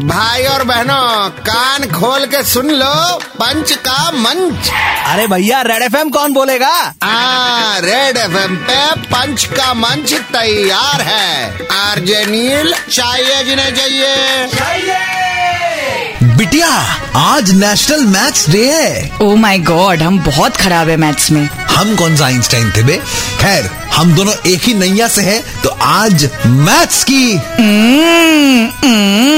भाई और बहनों कान खोल के सुन लो पंच का मंच। अरे भैया रेड एफएम कौन बोलेगा? आ, रेड एफएम पे पंच का मंच तैयार है। आरजे नील चाहिए जिन्हें चाहिए। बिटिया आज नेशनल मैथ्स डे है। ओ माय गॉड हम बहुत खराब है मैथ्स में। हम कौन सा आइंस्टाइन थे बे? खैर हम दोनों एक ही नैया से हैं तो आज मैथ्स की हम्म, हम्म।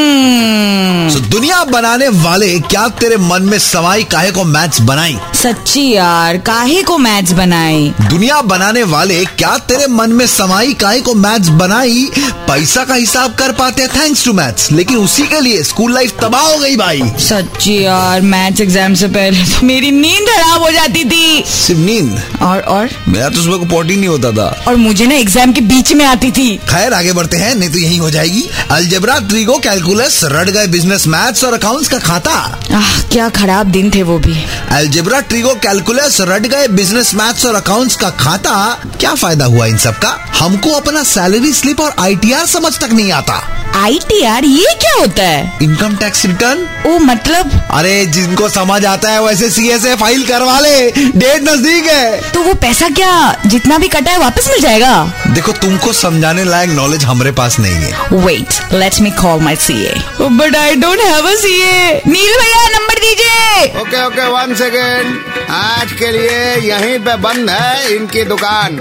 दुनिया बनाने वाले क्या तेरे मन में सवाई काहे को मैथ्स बनाई? सच्ची यार काहे को मैथ्स बनाई? दुनिया बनाने वाले क्या तेरे मन में समाई काहे को मैथ्स बनाई? पैसा का हिसाब कर पाते हैं थैंक्स टू मैथ्स लेकिन उसी के लिए स्कूल लाइफ तबाह हो गई भाई। सच्ची यार मैथ्स एग्ज़ाम से पहले तो मेरी नींद खराब हो जाती थी। सिर्फ़ नींद और और? मेरा तो सुबह को पॉटी नहीं होता था। और मुझे ना एग्ज़ाम के बीच में आती थी। खैर आगे बढ़ते हैं नहीं तो यही हो जाएगी। अलजेब्रा ट्रीगो कैलकुलस रट गए बिज़नेस मैथ्स और अकाउंट्स का खाता। आह क्या खराब दिन थे वो भी। अलजेब्रा ट्रीगो कैलकुलस रट गए बिज़नेस मैथ्स और अकाउंट्स का खाता। क्या फ़ायदा हुआ इन सब का? हमको अपना सैलरी स्लिप और आईटीआर समझ तक नहीं आता। आई टी आर ये क्या होता है? इनकम टैक्स रिटर्न ओ मतलब? अरे जिनको समझ आता है वैसे सी एस ए फ़ाइल करवा ले। डेट नज़दीक है। तो वो पैसा क्या जितना भी कटा है वापस मिल जाएगा? देखो तुमको समझाने लायक नॉलेज हमारे पास नहीं है। Wait let me call my C A but I don't have a C A Neel भैया नंबर दीजिए। ओके ओके वन सेकेंड आज के लिए यहीं पे बंद है इनकी दुकान।